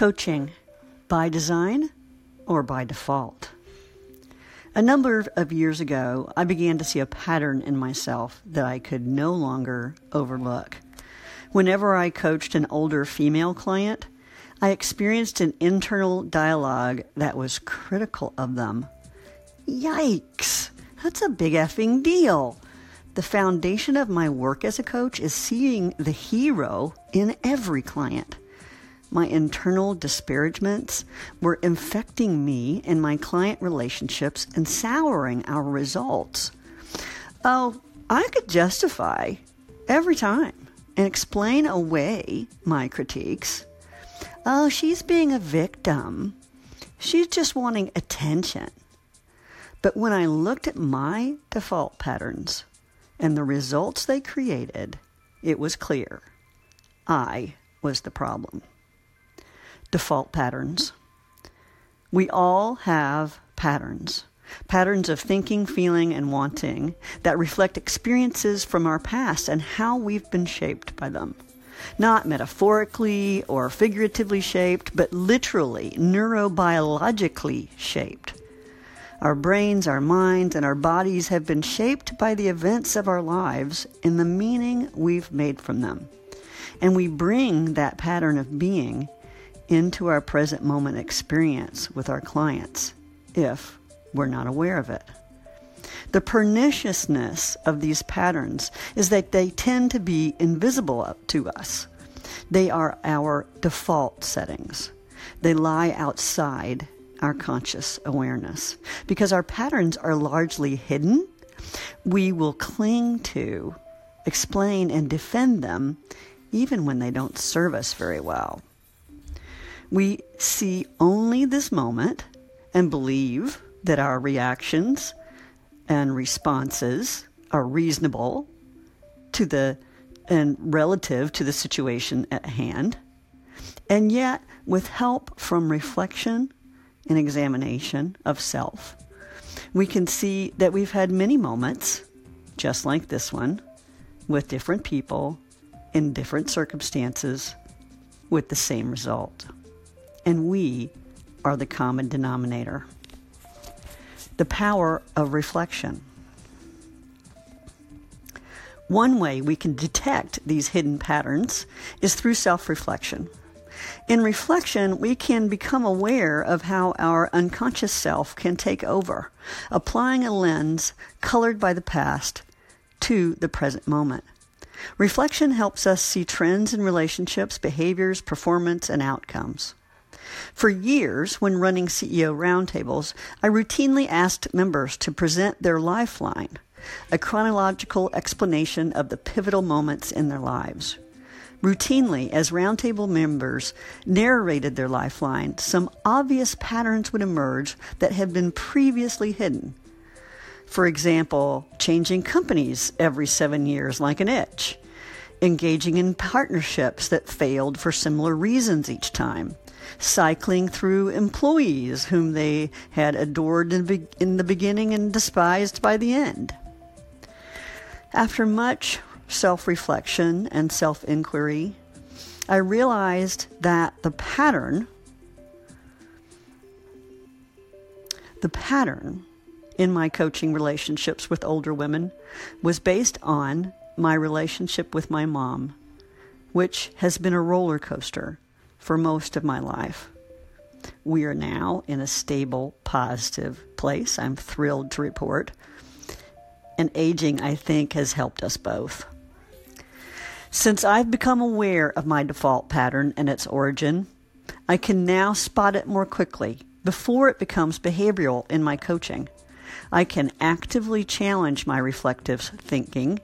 Coaching by design or by default? A number of years ago, I began to see a pattern in myself that I could no longer overlook. Whenever I coached an older female client, I experienced an internal dialogue that was critical of them. Yikes! That's a big effing deal. The foundation of my work as a coach is seeing the hero in every client. My internal disparagements were infecting me and my client relationships and souring our results. Oh, I could justify every time and explain away my critiques. Oh, she's being a victim. She's just wanting attention. But when I looked at my default patterns and the results they created, it was clear I was the problem. Default patterns. We all have patterns patterns of thinking, feeling, and wanting that reflect experiences from our past and how we've been shaped by them. Not metaphorically or figuratively shaped, but literally, neurobiologically shaped. Our brains, our minds, and our bodies have been shaped by the events of our lives and the meaning we've made from them. And we bring that pattern of being into our present moment experience with our clients if we're not aware of it. The perniciousness of these patterns is that they tend to be invisible to us. They are our default settings. They lie outside our conscious awareness. Because our patterns are largely hidden, we will cling to, explain, and defend them even when they don't serve us very well. We see only this moment and believe that our reactions and responses are reasonable to the and relative to the situation at hand. And yet, with help from reflection and examination of self, we can see that we've had many moments, just like this one, with different people in different circumstances with the same result. And we are the common denominator the power of reflection. One way we can detect these hidden patterns is through self reflection. In reflection, we can become aware of how our unconscious self can take over, applying a lens colored by the past to the present moment. Reflection helps us see trends in relationships, behaviors, performance, and outcomes. For years, when running CEO roundtables, I routinely asked members to present their lifeline, a chronological explanation of the pivotal moments in their lives. Routinely, as roundtable members narrated their lifeline, some obvious patterns would emerge that had been previously hidden. For example, changing companies every seven years like an itch, engaging in partnerships that failed for similar reasons each time, cycling through employees whom they had adored in the beginning and despised by the end. After much self reflection and self inquiry, I realized that the pattern, the pattern in my coaching relationships with older women was based on my relationship with my mom, which has been a roller coaster for most of my life. We are now in a stable, positive place. I'm thrilled to report. And aging, I think, has helped us both. Since I've become aware of my default pattern and its origin, I can now spot it more quickly before it becomes behavioral in my coaching. I can actively challenge my reflective thinking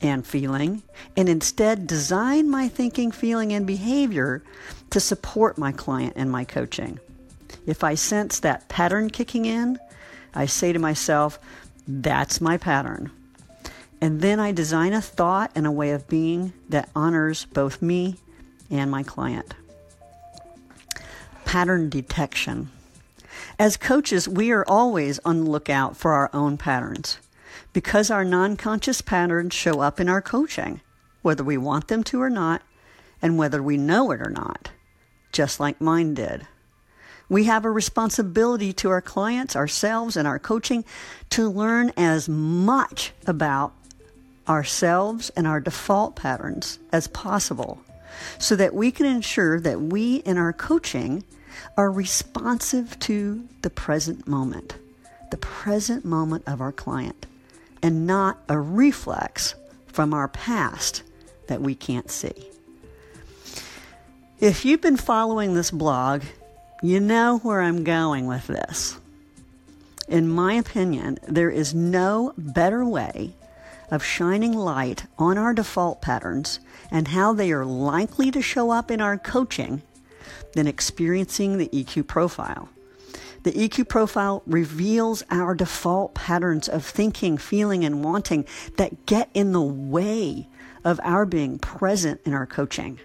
and feeling, and instead design my thinking, feeling, and behavior to support my client and my coaching. If I sense that pattern kicking in, I say to myself, that's my pattern. And then I design a thought and a way of being that honors both me and my client. Pattern detection. As coaches, we are always on the lookout for our own patterns because our non conscious patterns show up in our coaching, whether we want them to or not, and whether we know it or not. just like mine did. We have a responsibility to our clients, ourselves, and our coaching to learn as much about ourselves and our default patterns as possible so that we can ensure that we in our coaching are responsive to the present moment, the present moment of our client, and not a reflex from our past that we can't see. If you've been following this blog, you know where I'm going with this. In my opinion, there is no better way of shining light on our default patterns and how they are likely to show up in our coaching than experiencing the EQ profile. The EQ profile reveals our default patterns of thinking, feeling, and wanting that get in the way of our being present in our coaching.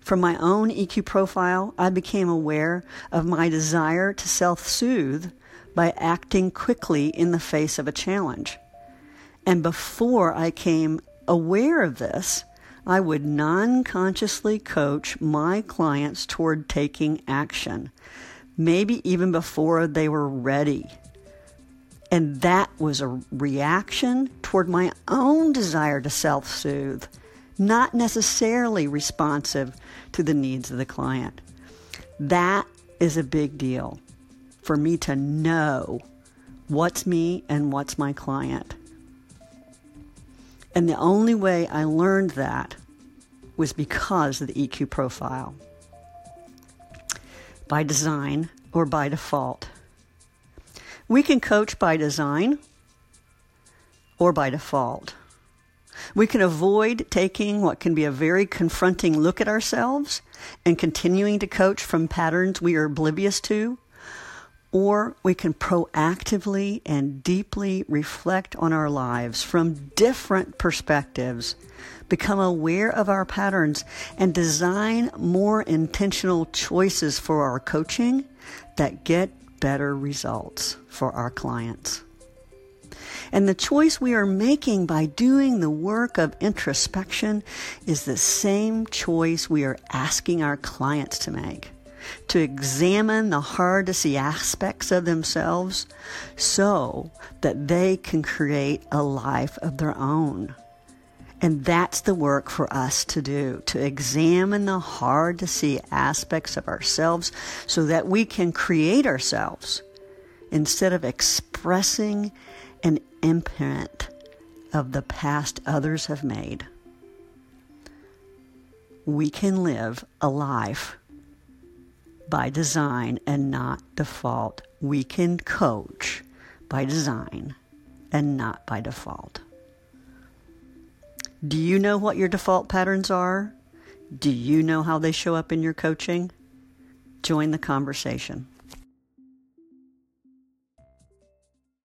From my own EQ profile, I became aware of my desire to self soothe by acting quickly in the face of a challenge. And before I came aware of this, I would non consciously coach my clients toward taking action, maybe even before they were ready. And that was a reaction toward my own desire to self soothe, not necessarily responsive to the needs of the client. That is a big deal for me to know what's me and what's my client. And the only way I learned that was because of the EQ profile. By design or by default. We can coach by design or by default. We can avoid taking what can be a very confronting look at ourselves and continuing to coach from patterns we are oblivious to or we can proactively and deeply reflect on our lives from different perspectives, become aware of our patterns, and design more intentional choices for our coaching that get better results for our clients. And the choice we are making by doing the work of introspection is the same choice we are asking our clients to make to examine the hard to see aspects of themselves so that they can create a life of their own. And that's the work for us to do to examine the hard to see aspects of ourselves so that we can create ourselves instead of expressing an imprint of the past others have made. We can live a life by design and not default. We can coach by design and not by default. Do you know what your default patterns are? Do you know how they show up in your coaching? Join the conversation.